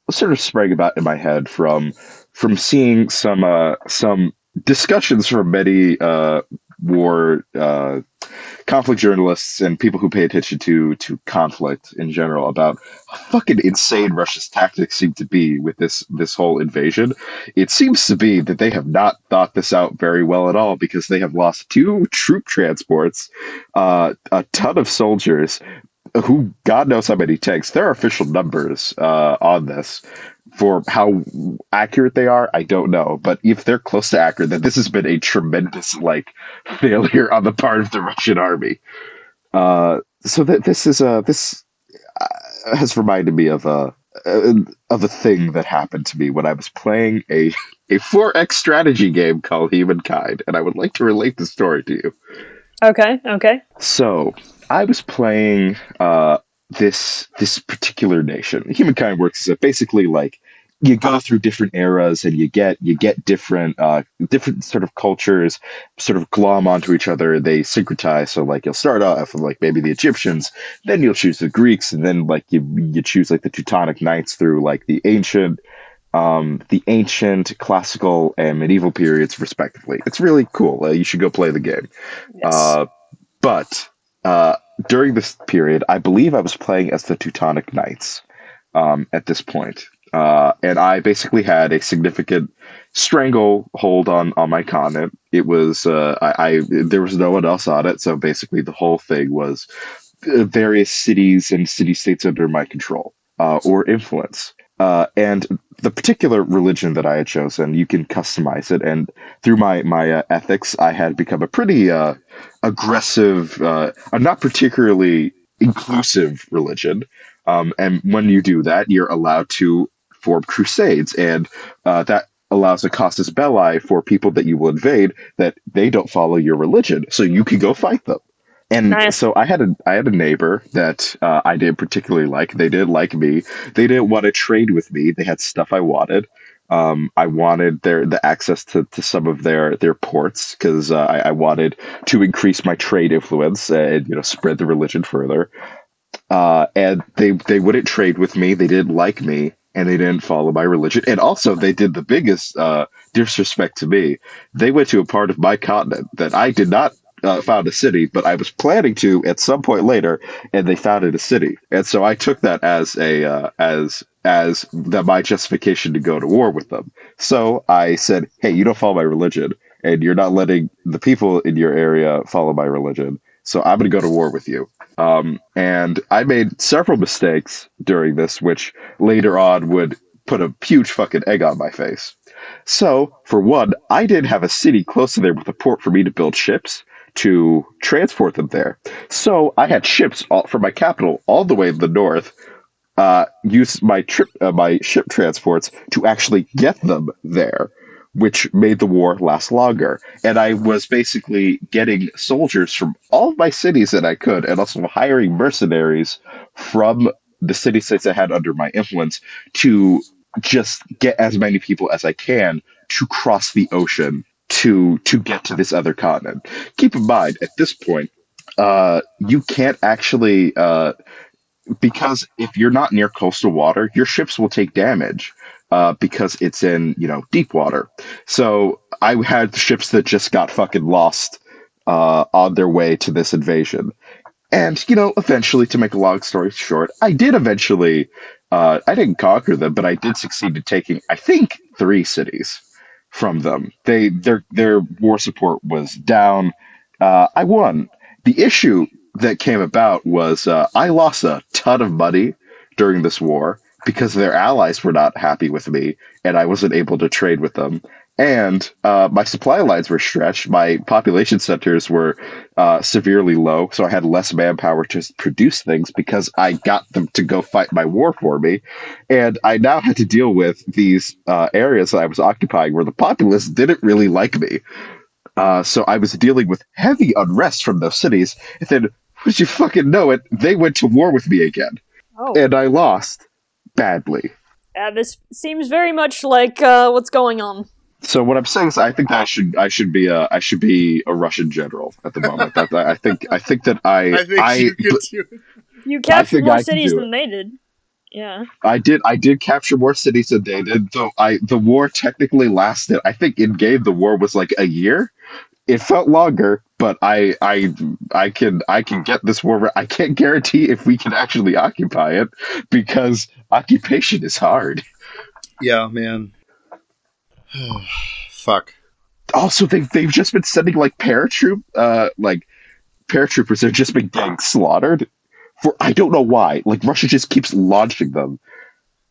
sort of sprang about in my head from from seeing some uh, some discussions from many uh, war uh, conflict journalists and people who pay attention to to conflict in general about how fucking insane Russia's tactics seem to be with this this whole invasion. It seems to be that they have not thought this out very well at all because they have lost two troop transports, uh, a ton of soldiers, who God knows how many tanks. There are official numbers uh, on this. For how accurate they are, I don't know. But if they're close to accurate, then this has been a tremendous like failure on the part of the Russian army. Uh, so that this is a this uh, has reminded me of a uh, of a thing that happened to me when I was playing a a 4X strategy game called Humankind, and I would like to relate the story to you. Okay, okay. So I was playing uh, this this particular nation. Humankind works as a basically like you go through different eras and you get you get different uh, different sort of cultures sort of glom onto each other. They syncretize. So like you'll start off with like maybe the Egyptians, then you'll choose the Greeks, and then like you you choose like the Teutonic Knights through like the ancient um, the ancient, classical, and medieval periods, respectively. It's really cool. Uh, you should go play the game. Yes. Uh, but uh, during this period, I believe I was playing as the Teutonic Knights um, at this point. Uh, and I basically had a significant stranglehold on on my continent. It was uh, I, I there was no one else on it, so basically the whole thing was uh, various cities and city states under my control uh, or influence. Uh, and the particular religion that I had chosen, you can customize it. And through my my uh, ethics, I had become a pretty uh, aggressive, uh, not particularly inclusive religion. Um, and when you do that, you're allowed to form crusades, and uh, that allows a casus belli for people that you will invade that they don't follow your religion, so you can go fight them. And Nice. so I had a I had a neighbor that uh, I didn't particularly like. They didn't like me. They didn't want to trade with me. They had stuff I wanted. Um, I wanted their the access to, to some of their their ports because uh, I, I wanted to increase my trade influence and you know spread the religion further. Uh, and they they wouldn't trade with me. They didn't like me, and they didn't follow my religion. And also, they did the biggest uh, disrespect to me. They went to a part of my continent that I did not uh, found a city, but I was planning to at some point later, and they founded a city. And so I took that as a uh, as as that my justification to go to war with them. So I said, "Hey, you don't follow my religion, and you're not letting the people in your area follow my religion. So I'm going to go to war with you." Um, and I made several mistakes during this, which later on would put a huge fucking egg on my face. So, for one, I didn't have a city close to there with a port for me to build ships to transport them there. So I had ships all, from my capital all the way to the north. Uh, use my trip, uh, my ship transports to actually get them there, which made the war last longer. And I was basically getting soldiers from all of my cities that I could, and also hiring mercenaries from the city states I had under my influence to just get as many people as I can to cross the ocean to to get to this other continent. Keep in mind, at this point, uh, you can't actually uh, because if you're not near coastal water, your ships will take damage uh, because it's in you know deep water. So I had ships that just got fucking lost uh, on their way to this invasion. And you know, eventually, to make a long story short, I did eventually. Uh, I didn't conquer them, but I did succeed in taking, I think, three cities from them. They their their war support was down. Uh, I won. The issue that came about was uh, I lost a ton of money during this war because their allies were not happy with me, and I wasn't able to trade with them. And uh, my supply lines were stretched. My population centers were uh, severely low, so I had less manpower to produce things because I got them to go fight my war for me. And I now had to deal with these uh, areas that I was occupying where the populace didn't really like me. Uh, so I was dealing with heavy unrest from those cities. And then, would you fucking know it? They went to war with me again, Oh, and I lost badly. yeah, this seems very much like uh, what's going on. So what I'm saying is, I think that I should I should be a I should be a Russian general at the moment. that, I think I think that I I think I, you could do it. You captured think more can cities do than they did. Yeah. I did I did capture more cities than they did. Though I the war technically lasted. I think in game the war was like a year. It felt longer, but I I I can I can get this war. I can't guarantee if we can actually occupy it because occupation is hard. Yeah, man. Fuck. Also, they've they've just been sending like paratroop uh like paratroopers. They've just been getting slaughtered for I don't know why. Like Russia just keeps launching them.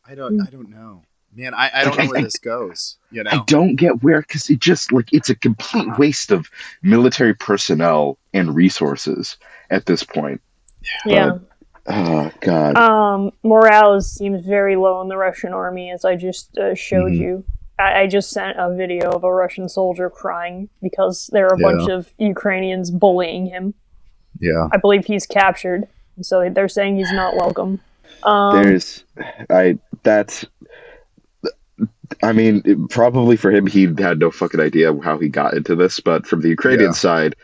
I don't. I don't know, man. I, I don't Like, know where I- this goes. You know, I don't get where because it just like it's a complete waste of military personnel and resources at this point. Yeah. Oh God. Um, morale seems very low in the Russian army, as I just uh, showed Mhm. you. I, I just sent a video of a Russian soldier crying because there are a bunch of Ukrainians bullying him. Yeah. I believe he's captured, so they're saying he's not welcome. Um, There's, I that's. I mean, it- probably for him, he had no fucking idea how he got into this. But from the Ukrainian Yeah. side,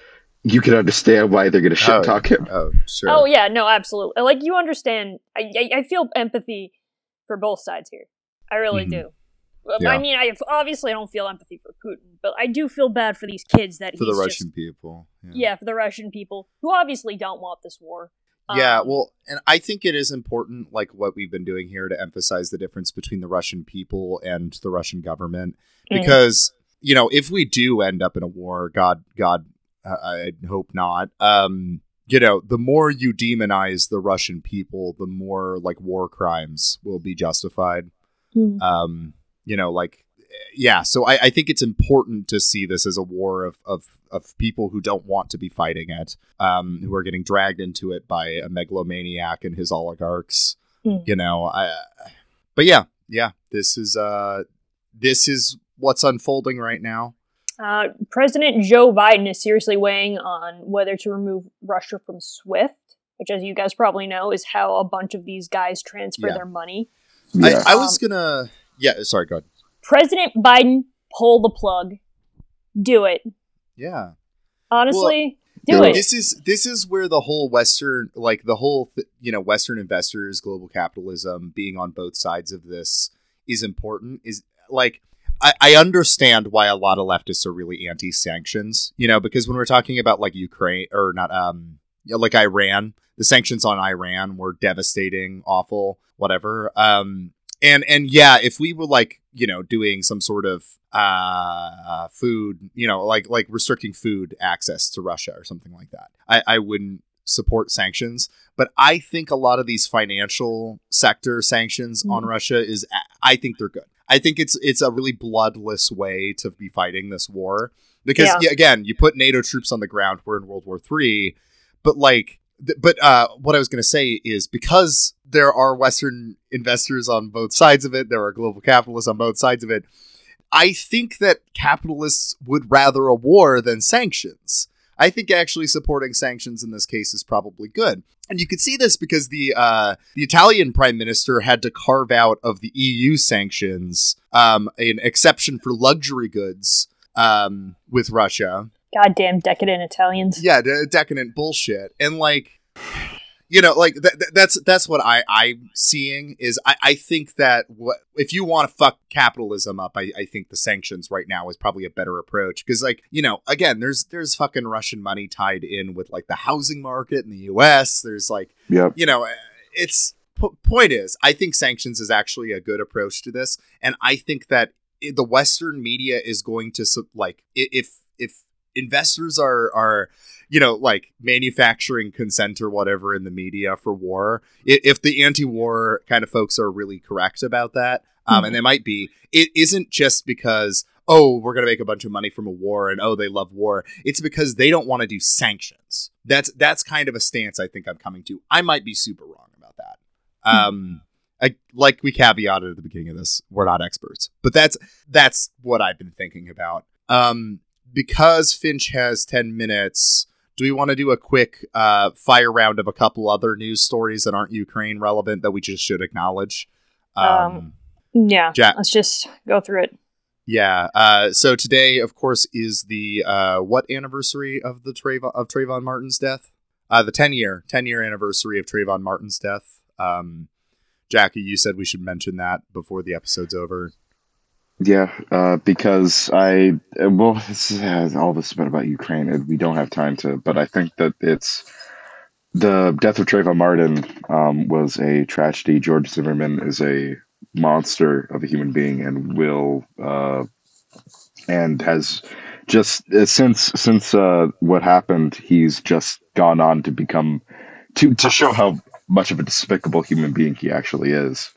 you can understand why they're going to shit Oh, talk him. Oh, sure. Oh yeah, no, absolutely. Like you understand. I I, I feel empathy for both sides here. I really Mhm. do. Yeah. I mean, I obviously I don't feel empathy for Putin, but I do feel bad for these kids that for the Russian just people. yeah for the Russian people who obviously don't want this war. Yeah, Um, well, and I think it is important, like what we've been doing here, to emphasize the difference between the Russian people and the Russian government, Mhm. because you know, if we do end up in a war, God, God, uh, I hope not. Um, you know, the more you demonize the Russian people, the more like war crimes will be justified. Mhm. Um, you know, like yeah. So I, I think it's important to see this as a war of of of people who don't want to be fighting it, um, who are getting dragged into it by a megalomaniac and his oligarchs. Mm. You know, I. But yeah, yeah. This is uh, this is what's unfolding right now. Uh, President Joe Biden is seriously weighing on whether to remove Russia from SWIFT, which, as you guys probably know, is how a bunch of these guys transfer Yeah. their money. Yeah. I, I was Um, gonna. Yeah, sorry. Go ahead. President Biden, pull the plug. Do it. Yeah. Honestly, do Yeah. it. This is this is where the whole Western, like the whole, you know, Western investors, global capitalism, being on both sides of this is important. Is like I, I understand why a lot of leftists are really anti-sanctions. You know, because when we're talking about like Ukraine or not, um, you know, like Iran, the sanctions on Iran were devastating, awful, whatever. Um, and and yeah, if we were like you know doing some sort of uh food, you know, like like restricting food access to Russia or something like that, I I wouldn't support sanctions. But I think a lot of these financial sector sanctions on Mhm. Russia is I think they're good. I think it's it's a really bloodless way to be fighting this war because Yeah. yeah, again, you put NATO troops on the ground. We're in World War Three, but like th- but uh, what I was going to say is because there are Western investors on both sides of it, there are global capitalists on both sides of it. I think that capitalists would rather a war than sanctions. I think actually supporting sanctions in this case is probably good, and you could see this because the uh, the Italian prime minister had to carve out of the EU sanctions um, an exception for luxury goods um, with Russia Goddamn decadent Italians. yeah de- decadent bullshit and like you know like th- th- that's that's what i i'm seeing is i i think that what if you want to fuck capitalism up i i think the sanctions right now is probably a better approach because like you know again there's there's fucking russian money tied in with like the housing market in the us there's like Yep. you know it's po- point is i think sanctions is actually a good approach to this and i think that the western media is going to like if if investors are are you know like manufacturing consent or whatever in the media for war if the anti-war kind of folks are really correct about that um, and they might be it isn't just because oh we're going to make a bunch of money from a war and oh they love war. It's because they don't want to do sanctions. That's that's kind of a stance i think i'm coming to. I might be super wrong about that. Um I, like we caveated at the beginning of this we're not experts but that's that's what i've been thinking about. Um because finch has 10 minutes do we want to do a quick uh, fire round of a couple other news stories that aren't ukraine relevant that we just should acknowledge um, Um, Yeah, Jack- let's just go through it. yeah. Uh, so today, of course, is the uh, what anniversary of the Trayvon of Trayvon Martin's death? Uh, the ten year ten year anniversary of Trayvon Martin's death. Um, Jackie, you said we should mention that before the episode's over. Yeah, uh, because I well, uh, all this has been about Ukraine, and we don't have time to. But I think that it's the death of Trayvon Martin um, was a tragedy. George Zimmerman is a monster of a human being, and will uh, and has just uh, since since uh, what happened, he's just gone on to become to to show how much of a despicable human being he actually is.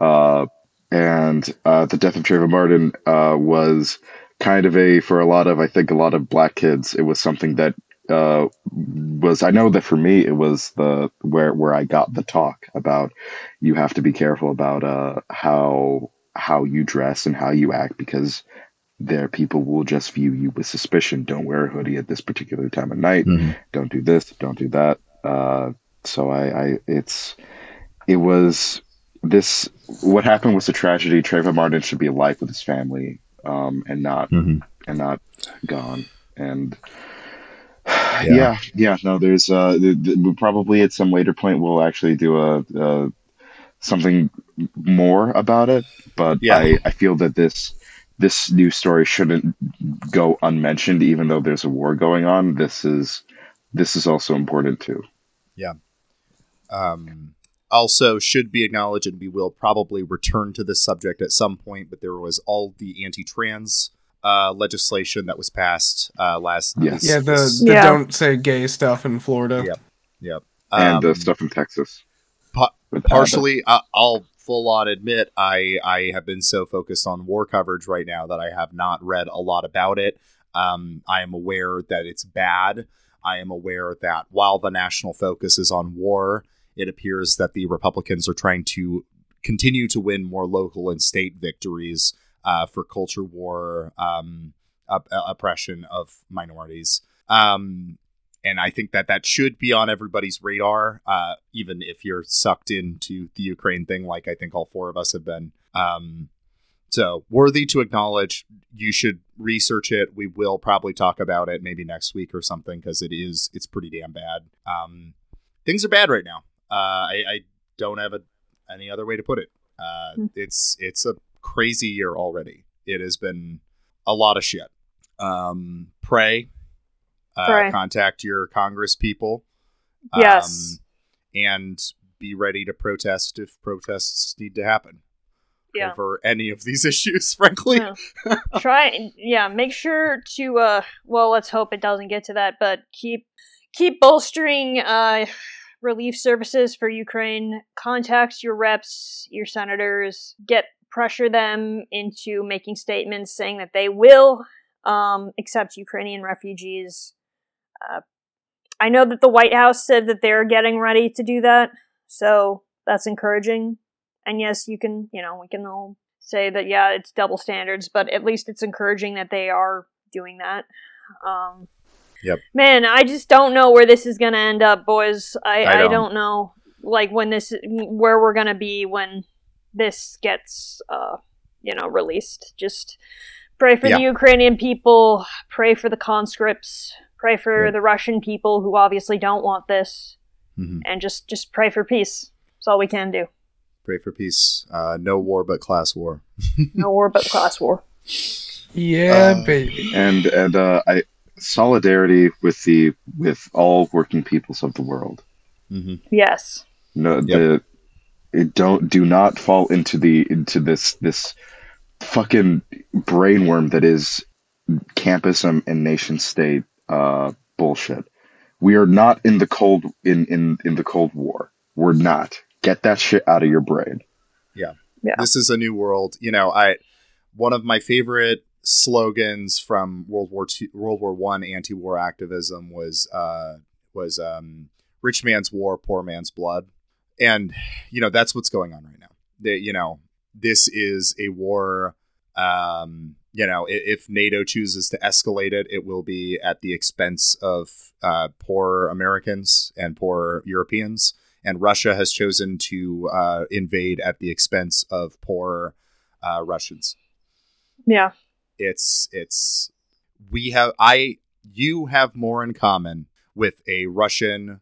Uh, and uh, the death of Trayvon Martin uh, was kind of a for a lot of I think a lot of black kids. It was something that uh, was I know that for me it was the where where I got the talk about you have to be careful about uh, how how you dress and how you act because there people will just view you with suspicion. Don't wear a hoodie at this particular time of night. Don't do this. Don't do that. Uh, so I, I it's it was this what happened was a tragedy. Trayvon Martin should be alive with his family, um, and not and not gone. And yeah, yeah, no, there's uh, th- th- probably at some later point we'll actually do a, uh something more about it. But Yeah. I, I feel that this this news story shouldn't go unmentioned, even though there's a war going on. This is this is also important too. Yeah. Um, also, should be acknowledged, and we will probably return to this subject at some point. But there was all the anti-trans uh, legislation that was passed uh, last. Yes. Yeah, the, the Yeah. don't say gay stuff in Florida. Yep. Yep. And the Um, stuff in Texas. pa- partially I i'll full on admit i i have been so focused on war coverage right now that i have not read a lot about it um i am aware that it's bad i am aware that while the national focus is on war it appears that the republicans are trying to continue to win more local and state victories uh, for culture war um op- uh, oppression of minorities. Um, and I think that that should be on everybody's radar, uh, even if you're sucked into the Ukraine thing, like I think all four of us have been. Um, so worthy to acknowledge. You should research it. We will probably talk about it maybe next week or something because it is it's pretty damn bad. Um, things are bad right now. Uh, I, I don't have a, any other way to put it. Uh, Hmm. It's it's a crazy year already. It has been a lot of shit. Um, pray, uh, Pray. contact your Congress people. Yes. um, and be ready to protest if protests need to happen Yeah. over any of these issues. Frankly, Yeah. Try and yeah, make sure to uh well, let's hope it doesn't get to that, but keep keep bolstering uh relief services for Ukraine. Contact your reps, your senators, get pressure them into making statements saying that they will um accept Ukrainian refugees. Uh I know that the White House said that they're getting ready to do that, so that's encouraging. And yes, you can, you know, we can all say that yeah, it's double standards, but at least it's encouraging that they are doing that. Um, Yep. Man, I just don't know where this is gonna end up, boys. I I I don't. don't. know, like when this where we're gonna be when this gets uh you know released. Just pray for the Ukrainian people. Pray for the conscripts. Pray for Yep. the Russian people who obviously don't want this, Mhm. and just just pray for peace. That's all we can do. pray for peace. Uh, no war but class war. No war but class war. Yeah, Uh, baby. and and uh, I solidarity with the with all working peoples of the world. Mm-hmm. Yes. No, the it don't do not fall into the into this this fucking brainworm that is campism and, and nation state uh, bullshit. We are not in the cold in, in in the Cold War. We're not. Get that shit out of your brain. Yeah. Yeah. This is a new world. You know, I one of my favorite slogans from World War Two, World War One anti-war activism was uh, was um, "Rich man's war, poor man's blood," and you know that's what's going on right now. The, you know, this is a war. Um, you know, if NATO chooses to escalate it, it will be at the expense of uh, poor Americans and poor Europeans. And Russia has chosen to uh, invade at the expense of poor uh, Russians. Yeah. It's it's we have I you have more in common with a Russian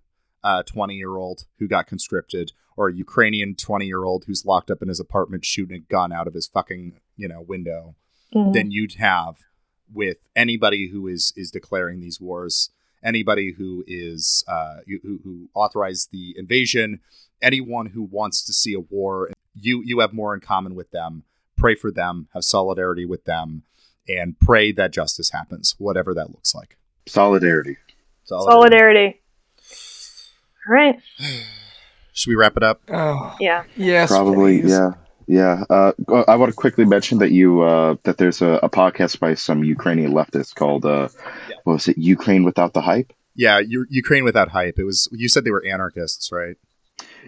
twenty year old who got conscripted or a Ukrainian twenty year old who's locked up in his apartment shooting a gun out of his fucking you know window Mhm. than you'd have with anybody who is is declaring these wars, anybody who is uh, who, who- who authorized the invasion, anyone who wants to see a war. You you have more in common with them. Pray for them, have solidarity with them, and pray that justice happens, whatever that looks like. Solidarity. Solidarity. All right. Should we wrap it up? Oh, Yeah. yes, Probably, please. yeah. Yeah, uh, I want to quickly mention that you uh, that there's a, a podcast by some Ukrainian leftists called uh, Yeah. what was it? Ukraine without the hype. Yeah, U- Ukraine without hype. It was you said they were anarchists, right?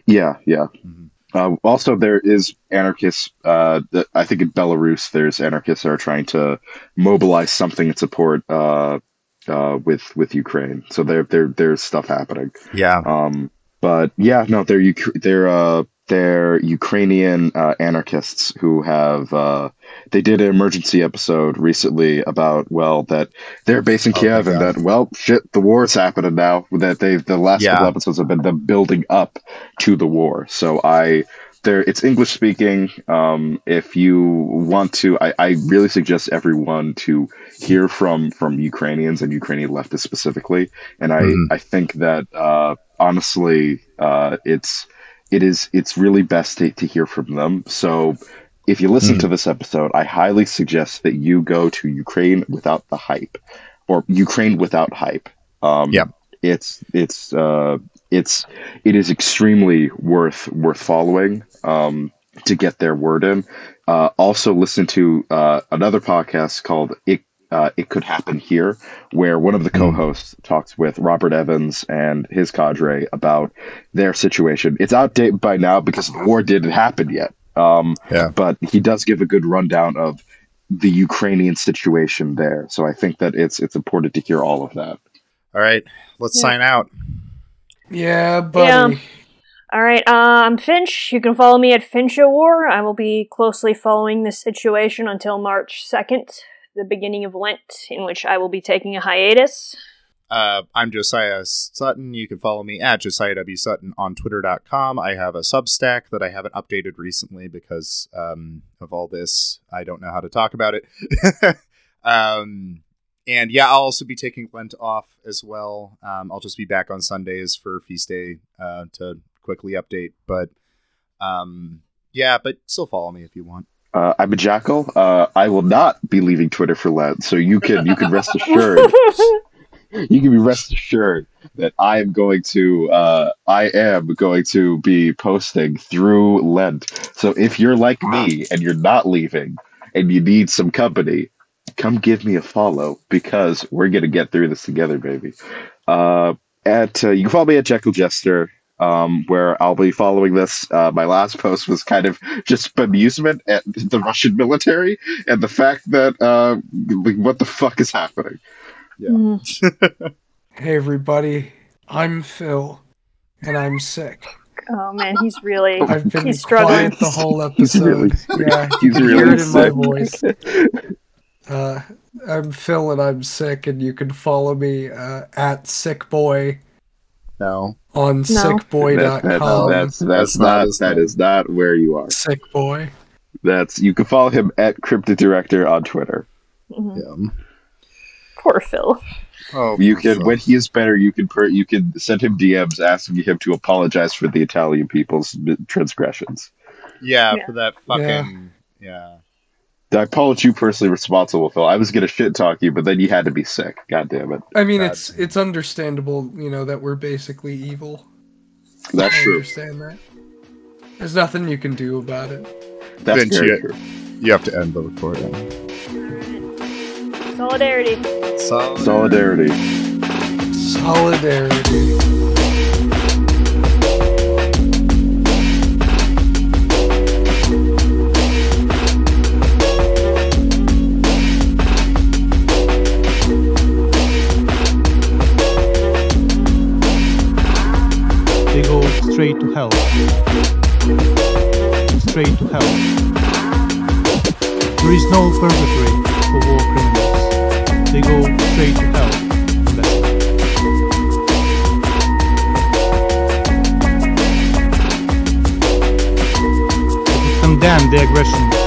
Yeah, yeah. Mhm. Uh, also, there is anarchists. Uh, that I think in Belarus, there's anarchists that are trying to mobilize something in support uh, uh, with with Ukraine. So there, there, there's stuff happening. Yeah. Um, but yeah, no, they're they're uh, they're Ukrainian uh, anarchists who have uh, they did an emergency episode recently about well that they're based in Oh, Kiev and that well shit the war's happening now that they the last Yeah. couple episodes have been them building up to the war. So I there it's English speaking. Um, if you want to, I, I really suggest everyone to hear from from Ukrainians and Ukrainian leftists specifically. And I Mhm. I think that uh, honestly, uh, it's it is it's really best to, to hear from them. So if you listen Mhm. to this episode, I highly suggest that you go to Ukraine without the hype or Ukraine without hype. Um, Yeah. it's it's uh, it's it is extremely worth worth following um, to get their word in. Uh, also, listen to uh, another podcast called "It uh, It Could Happen Here," where one of the co-hosts talks with Robert Evans and his cadre about their situation. It's outdated by now because the war didn't happen yet. Um, Yeah. but he does give a good rundown of the Ukrainian situation there. So I think that it's it's important to hear all of that. All right, let's Yeah. sign out. Yeah, buddy. All right, uh, I'm Finch. You can follow me at Finch War. I will be closely following this situation until March 2nd, the beginning of Lent, in which I will be taking a hiatus. Uh, I'm Josiah Sutton. You can follow me at Josiah W. Sutton on Twitter.com. I have a Substack that I haven't updated recently because um, of all this. I don't know how to talk about it. um, and yeah, I'll also be taking Lent off as well. Um, I'll just be back on Sundays for Feast Day uh, to quickly update. But um, yeah, but still follow me if you want. Uh, I'm a jackal. Uh, I will not be leaving Twitter for Lent, so you can you can rest assured. you can be rest assured that I am going to uh, I am going to be posting through Lent. So if you're like me and you're not leaving and you need some company, come give me a follow because we're gonna get through this together, baby. Uh, at uh, you can follow me at Jackal Jester. Um, where I'll be following this. Uh, my last post was kind of just amusement at the Russian military and the fact that uh, like, what the fuck is happening. Mm. Hey, everybody. I'm Phil, and I'm sick. oh man, he's really. I've been He's struggling. quiet the whole He's episode. really yeah, He's you can hear really it in my voice. Uh, I'm Phil, and I'm sick, and you can follow me uh, at sickboy No. on That- that- sickboy.com. that's that's That's not not his that name. is not where you are. Sick boy. That's you can follow him at Cryptic Director on Twitter. Mhm. Yeah. Poor Phil. Oh, You can Phil. when he is better, you can per, you can send him DMs asking him to apologize for the Italian people's transgressions. Yeah, Yeah. for that fucking yeah. I hold you personally responsible, Phil. I was gonna shit talk you, but then you had to be sick. God damn it. I mean, God. it's it's understandable, you know, that we're basically evil. That's I true. understand that. There's nothing you can do about it. That's Vince, very you- true. You have to end the recording. Solidarity. So Solidarity. Solidarity. Straight to hell. Straight to hell. There is no purgatory for war criminals. They go straight to hell. Condemn the aggression.